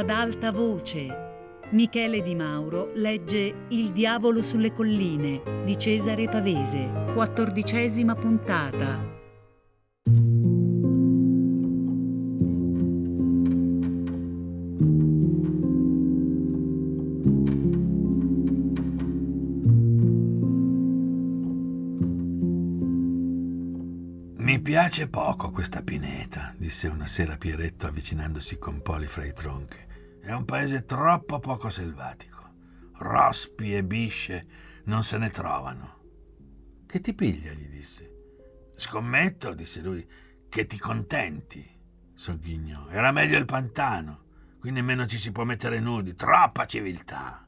ad alta voce. Michele Di Mauro legge Il diavolo sulle colline di Cesare Pavese, quattordicesima puntata. Mi piace poco questa pineta, disse una sera Pieretto avvicinandosi con Poli fra i tronchi. È un paese troppo poco selvatico. Rospi e bisce non se ne trovano. Che ti piglia? gli disse. Scommetto, disse lui, che ti contenti, sogghignò. Era meglio il pantano, qui nemmeno ci si può mettere nudi, troppa civiltà.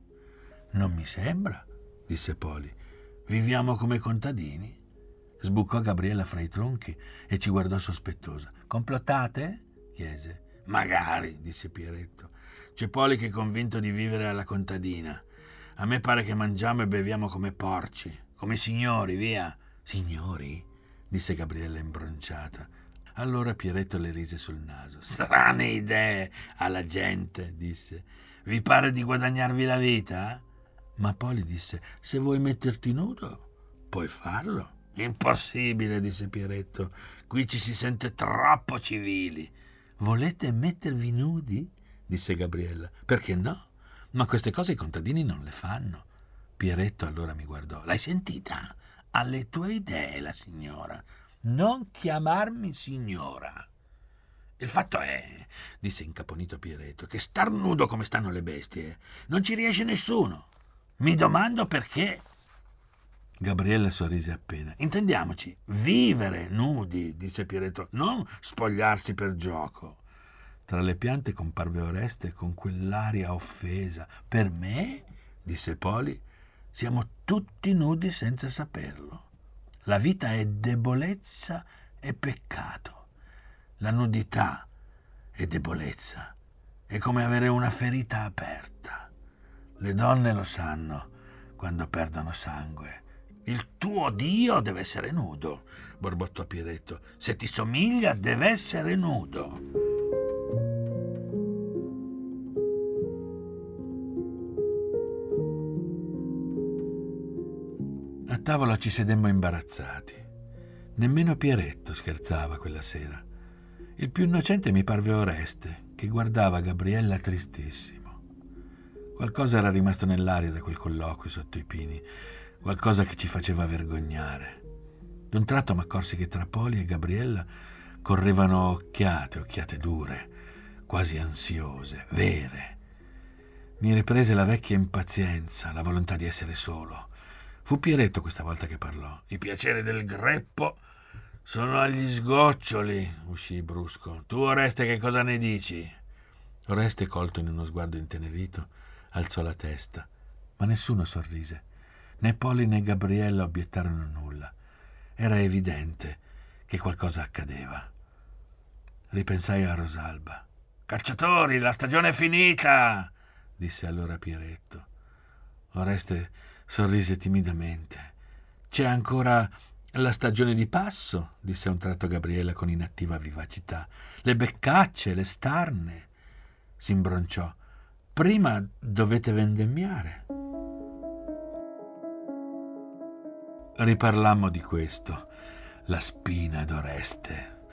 Non mi sembra, disse Poli. Viviamo come contadini. Sbucò Gabriella fra i tronchi e ci guardò sospettosa. Complottate? chiese. Magari, disse Pieretto. C'è Poli che è convinto di vivere alla contadina. A me pare che mangiamo e beviamo come porci, come signori, via. Signori? disse Gabriella imbronciata. Allora Pieretto le rise sul naso. Strane idee alla gente, disse. Vi pare di guadagnarvi la vita? Ma Poli disse: Se vuoi metterti nudo, puoi farlo. Impossibile, disse Pieretto. Qui ci si sente troppo civili. Volete mettervi nudi? Disse Gabriella. Perché no? Ma queste cose i contadini non le fanno. Pieretto allora mi guardò. L'hai sentita? Ha le tue idee, la signora. Non chiamarmi signora. Il fatto è, disse incaponito Pieretto, che star nudo come stanno le bestie non ci riesce nessuno. Mi domando perché. Gabriella sorrise appena. Intendiamoci, vivere nudi, disse Pieretto, non spogliarsi per gioco. Tra le piante comparve Oreste con quell'aria offesa. Per me, disse Poli, siamo tutti nudi senza saperlo. La vita è debolezza e peccato. La nudità è debolezza. È come avere una ferita aperta. Le donne lo sanno quando perdono sangue. Il tuo Dio deve essere nudo, borbottò Pieretto. Se ti somiglia, deve essere nudo. Tavola ci sedemmo imbarazzati. Nemmeno Pieretto scherzava quella sera. Il più innocente mi parve Oreste, che guardava Gabriella tristissimo. Qualcosa era rimasto nell'aria da quel colloquio sotto i pini, qualcosa che ci faceva vergognare. D'un tratto m'accorsi che tra Poli e Gabriella correvano occhiate, occhiate dure, quasi ansiose, vere. Mi riprese la vecchia impazienza, la volontà di essere solo. Fu Pieretto questa volta che parlò. I piaceri del greppo sono agli sgoccioli, uscì brusco. Tu, Oreste, che cosa ne dici? Oreste, colto in uno sguardo intenerito, alzò la testa, ma nessuno sorrise. Né Poli né Gabriella obiettarono nulla. Era evidente che qualcosa accadeva. Ripensai a Rosalba. Cacciatori, la stagione è finita! disse allora Pieretto. Oreste sorrise timidamente. C'è ancora la stagione di passo, disse a un tratto Gabriella con inattiva vivacità. Le beccacce, le starne. Si imbronciò. Prima dovete vendemmiare. Riparlammo di questo. La spina d'Oreste.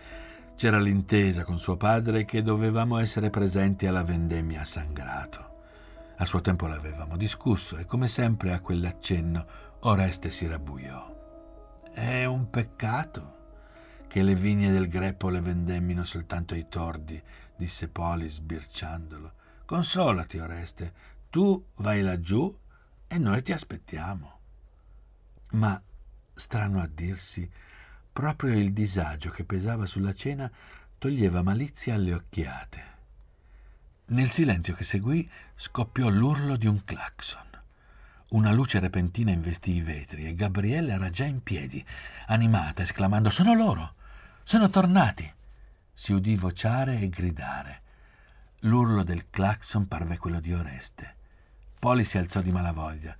C'era l'intesa con suo padre che dovevamo essere presenti alla vendemmia a Sangrato. A suo tempo l'avevamo discusso e come sempre a quell'accenno Oreste si rabbuiò. È un peccato che le vigne del greppo le vendemmino soltanto ai tordi, disse Poli sbirciandolo. Consolati, Oreste, tu vai laggiù e noi ti aspettiamo. Ma, strano a dirsi, proprio il disagio che pesava sulla cena toglieva malizia alle occhiate. Nel silenzio che seguì scoppiò l'urlo di un clacson. Una luce repentina investì i vetri e Gabriella era già in piedi, animata, esclamando Sono loro! Sono tornati! Si udì vociare e gridare. L'urlo del clacson parve quello di Oreste. Poli si alzò di malavoglia.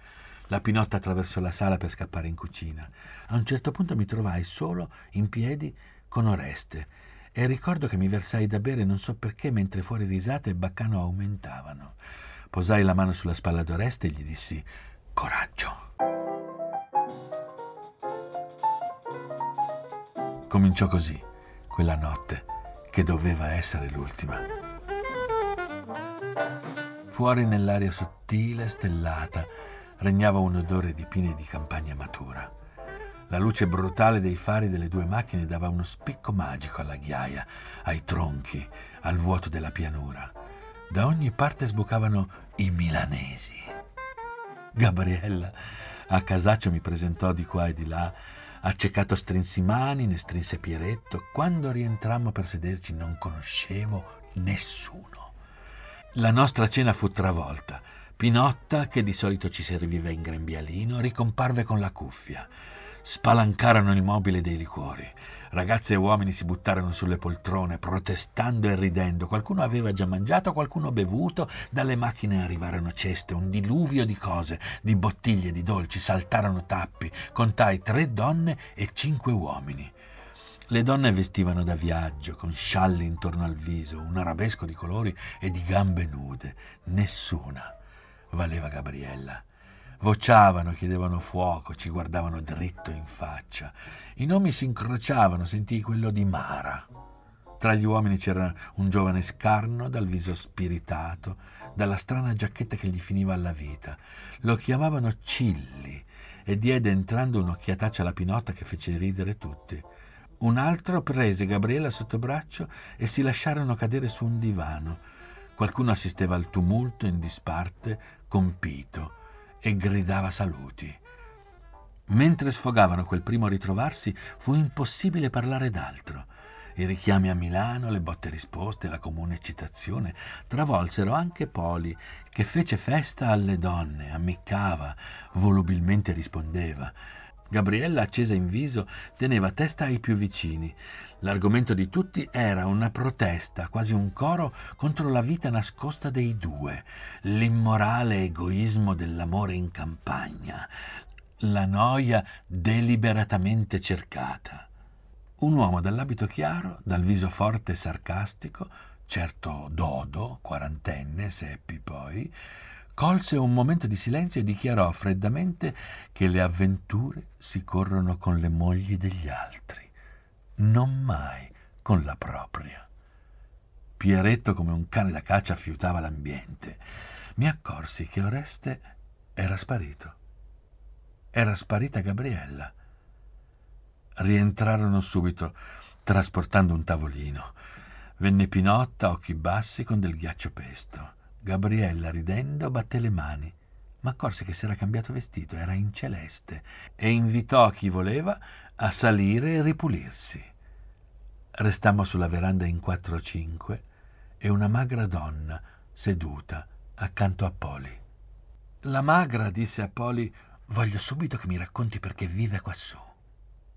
La Pinotta attraversò la sala per scappare in cucina. A un certo punto mi trovai solo, in piedi, con Oreste e ricordo che mi versai da bere non so perché mentre fuori risate e baccano aumentavano. Posai la mano sulla spalla d'Oreste e gli dissi coraggio. Cominciò così quella notte che doveva essere l'ultima. Fuori nell'aria sottile, stellata, regnava un odore di pine di campagna matura. La luce brutale dei fari delle due macchine dava uno spicco magico alla ghiaia, ai tronchi, al vuoto della pianura. Da ogni parte sbucavano i milanesi. Gabriella a casaccio mi presentò di qua e di là, accecato strinsi mani, ne strinse Pieretto. Quando rientrammo per sederci non conoscevo nessuno. La nostra cena fu travolta. Pinotta, che di solito ci serviva in grembialino, ricomparve con la cuffia. Spalancarono il mobile dei liquori. Ragazze e uomini si buttarono sulle poltrone, protestando e ridendo. Qualcuno aveva già mangiato, qualcuno bevuto. Dalle macchine arrivarono ceste, un diluvio di cose, di bottiglie, di dolci. Saltarono tappi. Contai tre donne e cinque uomini. Le donne vestivano da viaggio, con scialli intorno al viso, un arabesco di colori e di gambe nude. Nessuna valeva Gabriella. Vociavano, chiedevano fuoco, ci guardavano dritto in faccia. I nomi si incrociavano, sentii quello di Mara. Tra gli uomini c'era un giovane scarno, dal viso spiritato, dalla strana giacchetta che gli finiva alla vita. Lo chiamavano Cilli e diede entrando un'occhiataccia alla pinotta che fece ridere tutti. Un altro prese Gabriella sotto braccio e si lasciarono cadere su un divano. Qualcuno assisteva al tumulto in disparte, compito e gridava saluti. Mentre sfogavano quel primo ritrovarsi, fu impossibile parlare d'altro. I richiami a Milano, le botte risposte, la comune eccitazione travolsero anche Poli, che fece festa alle donne, ammiccava, volubilmente rispondeva. Gabriella, accesa in viso, teneva testa ai più vicini. L'argomento di tutti era una protesta, quasi un coro contro la vita nascosta dei due, l'immorale egoismo dell'amore in campagna, la noia deliberatamente cercata. Un uomo dall'abito chiaro, dal viso forte e sarcastico, certo Dodo, quarantenne, seppi poi, colse un momento di silenzio e dichiarò freddamente che le avventure si corrono con le mogli degli altri non mai con la propria. Pieretto, come un cane da caccia, fiutava l'ambiente. Mi accorsi che Oreste era sparito. Era sparita Gabriella. Rientrarono subito, trasportando un tavolino. Venne Pinotta, occhi bassi, con del ghiaccio pesto. Gabriella, ridendo, batté le mani, ma accorse che si era cambiato vestito, era in celeste, e invitò chi voleva a salire e ripulirsi. Restammo sulla veranda in quattro o cinque e una magra donna seduta accanto a Poli. La magra disse a Poli Voglio subito che mi racconti perché vive quassù.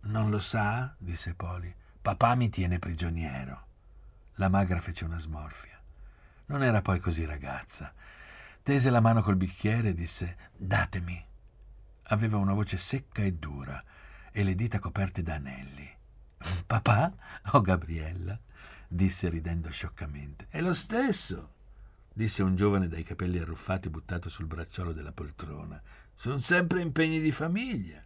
Non lo sa? disse Poli. Papà mi tiene prigioniero. La magra fece una smorfia. Non era poi così ragazza. Tese la mano col bicchiere e disse Datemi. Aveva una voce secca e dura e le dita coperte da anelli. Papà o Gabriella? disse ridendo scioccamente. È lo stesso, disse un giovane dai capelli arruffati buttato sul bracciolo della poltrona. Sono sempre impegni di famiglia.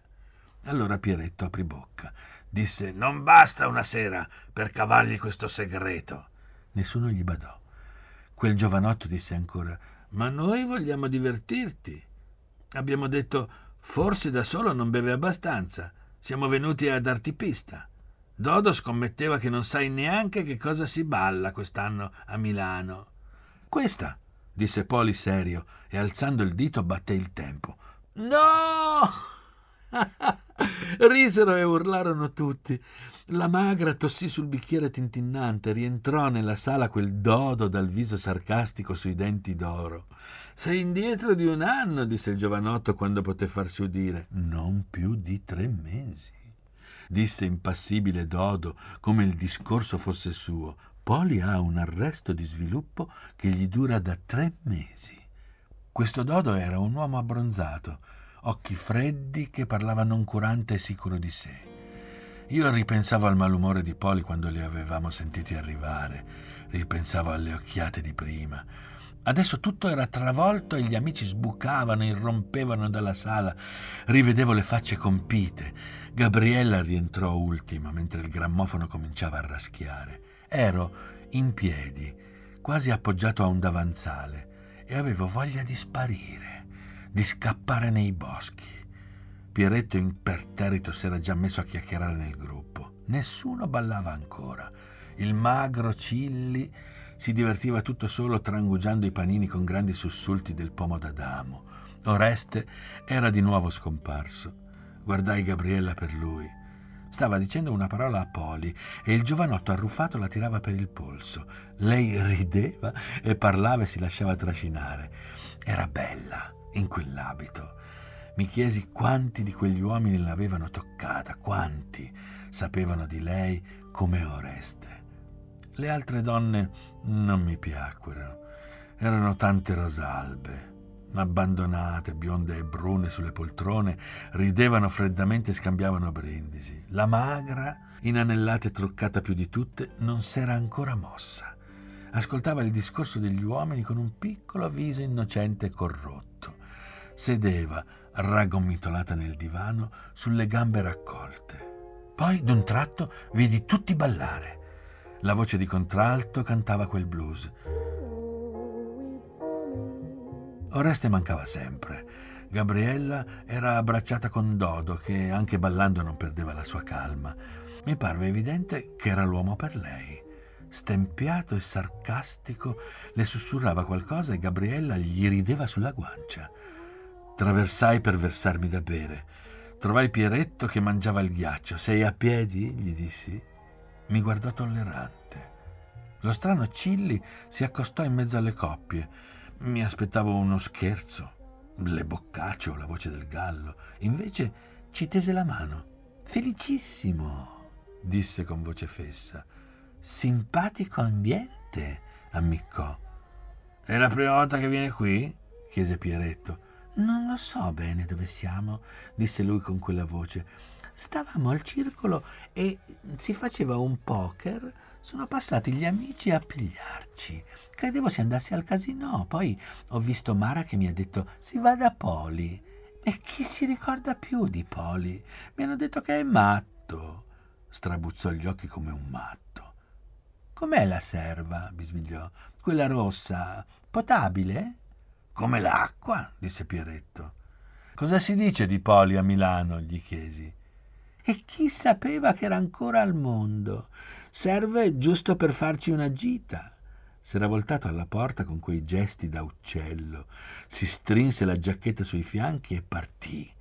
Allora Pieretto aprì bocca. Disse: Non basta una sera per cavargli questo segreto. Nessuno gli badò. Quel giovanotto disse ancora: Ma noi vogliamo divertirti. Abbiamo detto: Forse da solo non beve abbastanza. Siamo venuti a darti pista. Dodo scommetteva che non sai neanche che cosa si balla quest'anno a Milano. Questa, disse Poli serio e alzando il dito batté il tempo. No! Risero e urlarono tutti. La magra tossì sul bicchiere tintinnante, rientrò nella sala quel dodo dal viso sarcastico sui denti d'oro. Sei indietro di un anno, disse il giovanotto quando poté farsi udire. Non più di tre mesi disse impassibile Dodo, come il discorso fosse suo. Poli ha un arresto di sviluppo che gli dura da tre mesi. Questo Dodo era un uomo abbronzato, occhi freddi che parlava noncurante e sicuro di sé. Io ripensavo al malumore di Poli quando li avevamo sentiti arrivare, ripensavo alle occhiate di prima. Adesso tutto era travolto e gli amici sbucavano, irrompevano dalla sala. Rivedevo le facce compite. Gabriella rientrò ultima mentre il grammofono cominciava a raschiare. Ero in piedi, quasi appoggiato a un davanzale, e avevo voglia di sparire, di scappare nei boschi. Pieretto imperterrito s'era già messo a chiacchierare nel gruppo. Nessuno ballava ancora. Il magro Cilli si divertiva tutto solo trangugiando i panini con grandi sussulti del pomo d'Adamo. Oreste era di nuovo scomparso. Guardai Gabriella per lui. Stava dicendo una parola a Poli e il giovanotto arruffato la tirava per il polso. Lei rideva e parlava e si lasciava trascinare. Era bella in quell'abito. Mi chiesi quanti di quegli uomini l'avevano toccata, quanti sapevano di lei come Oreste. Le altre donne non mi piacquero. Erano tante rosalbe, abbandonate, bionde e brune sulle poltrone, ridevano freddamente e scambiavano brindisi. La magra, inanellata e truccata più di tutte, non s'era ancora mossa. Ascoltava il discorso degli uomini con un piccolo viso innocente e corrotto. Sedeva, raggomitolata nel divano, sulle gambe raccolte. Poi, d'un tratto, vidi tutti ballare. La voce di contralto cantava quel blues. Oreste mancava sempre. Gabriella era abbracciata con Dodo, che anche ballando non perdeva la sua calma. Mi parve evidente che era l'uomo per lei. Stempiato e sarcastico, le sussurrava qualcosa e Gabriella gli rideva sulla guancia. Traversai per versarmi da bere. Trovai Pieretto che mangiava il ghiaccio. Sei a piedi? gli dissi. Mi guardò tollerante. Lo strano Cilli si accostò in mezzo alle coppie. Mi aspettavo uno scherzo, le boccacce o la voce del gallo. Invece ci tese la mano. Felicissimo, disse con voce fessa. Simpatico ambiente, ammiccò. È la prima volta che viene qui? chiese Pieretto. Non lo so bene dove siamo, disse lui con quella voce. Stavamo al circolo e si faceva un poker sono passati gli amici a pigliarci. Credevo si andasse al casino. Poi ho visto Mara che mi ha detto si va da Poli. E chi si ricorda più di Poli? Mi hanno detto che è matto. Strabuzzò gli occhi come un matto. Com'è la serva? bisbigliò. Quella rossa, potabile? Come l'acqua, disse Pieretto. Cosa si dice di Poli a Milano? gli chiesi. E chi sapeva che era ancora al mondo? Serve giusto per farci una gita. S'era voltato alla porta con quei gesti da uccello, si strinse la giacchetta sui fianchi e partì.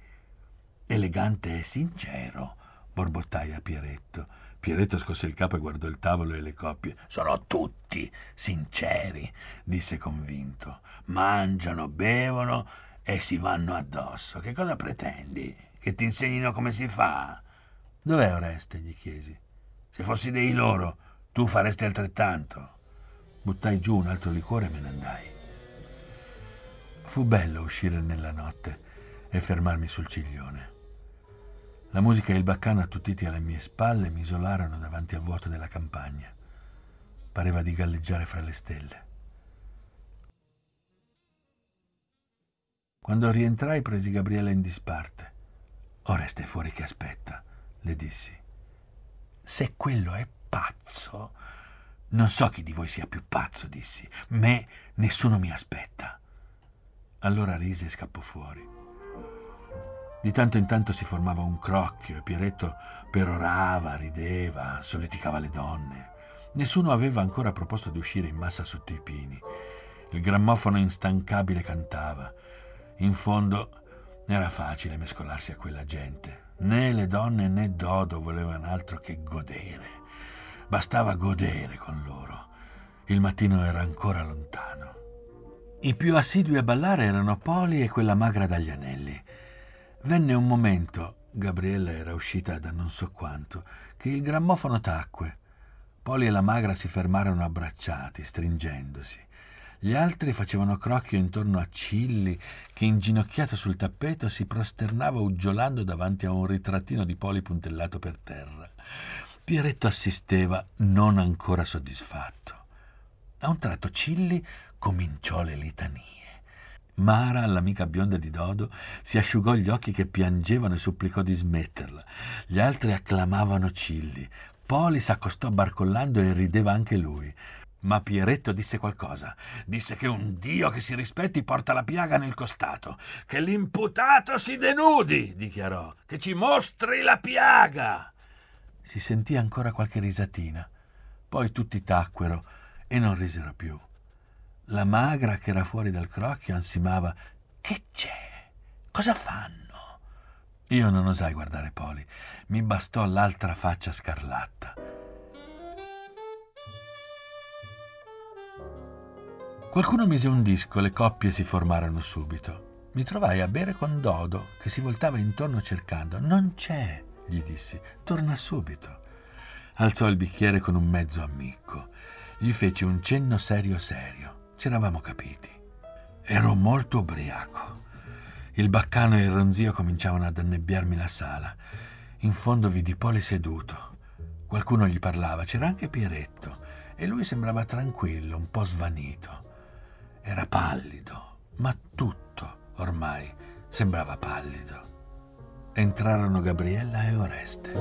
Elegante e sincero, borbottai a Pieretto. Pieretto scosse il capo e guardò il tavolo e le coppie. Sono tutti sinceri, disse convinto. Mangiano, bevono e si vanno addosso. Che cosa pretendi? Che ti insegnino come si fa? Dov'è Oreste? gli chiesi. Se fossi dei loro, tu faresti altrettanto. Buttai giù un altro liquore e me ne andai. Fu bello uscire nella notte e fermarmi sul ciglione. La musica e il baccano attutiti alle mie spalle mi isolarono davanti al vuoto della campagna. Pareva di galleggiare fra le stelle. Quando rientrai presi Gabriele in disparte. Ora stai fuori che aspetta, le dissi. Se quello è pazzo, non so chi di voi sia più pazzo, dissi. Me nessuno mi aspetta. Allora rise e scappò fuori. Di tanto in tanto si formava un crocchio e Pieretto perorava, rideva, solleticava le donne. Nessuno aveva ancora proposto di uscire in massa sotto i pini. Il grammofono instancabile cantava. In fondo era facile mescolarsi a quella gente. Né le donne né Dodo volevano altro che godere. Bastava godere con loro. Il mattino era ancora lontano. I più assidui a ballare erano Poli e quella magra dagli anelli. Venne un momento, Gabriella era uscita da non so quanto, che il grammofono tacque. Poli e la magra si fermarono abbracciati, stringendosi. Gli altri facevano crocchio intorno a Cilli, che inginocchiato sul tappeto si prosternava uggiolando davanti a un ritrattino di poli puntellato per terra. Pieretto assisteva, non ancora soddisfatto. A un tratto Cilli cominciò le litanie. Mara, l'amica bionda di Dodo, si asciugò gli occhi che piangevano e supplicò di smetterla. Gli altri acclamavano Cilli. Poli s'accostò barcollando e rideva anche lui. Ma Pieretto disse qualcosa. Disse che un Dio che si rispetti porta la piaga nel costato. Che l'imputato si denudi, dichiarò. Che ci mostri la piaga. Si sentì ancora qualche risatina. Poi tutti tacquero e non risero più. La magra che era fuori dal crocchio ansimava Che c'è? Cosa fanno? Io non osai guardare Poli. Mi bastò l'altra faccia scarlatta. Qualcuno mise un disco, le coppie si formarono subito. Mi trovai a bere con Dodo, che si voltava intorno cercando. Non c'è, gli dissi, torna subito. Alzò il bicchiere con un mezzo ammicco. Gli feci un cenno serio serio. C'eravamo capiti. Ero molto ubriaco. Il baccano e il ronzio cominciavano ad annebbiarmi la sala. In fondo vidi Poli seduto. Qualcuno gli parlava, c'era anche Pieretto, e lui sembrava tranquillo, un po' svanito. Era pallido, ma tutto ormai sembrava pallido. Entrarono Gabriella e Oreste.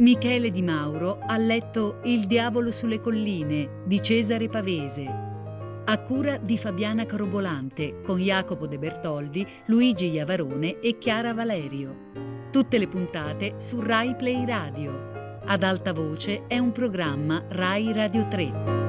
Michele Di Mauro ha letto Il diavolo sulle colline di Cesare Pavese, a cura di Fabiana Carobolante con Jacopo De Bertoldi, Luigi Iavarone e Chiara Valerio. Tutte le puntate su Rai Play Radio. Ad alta voce è un programma Rai Radio 3.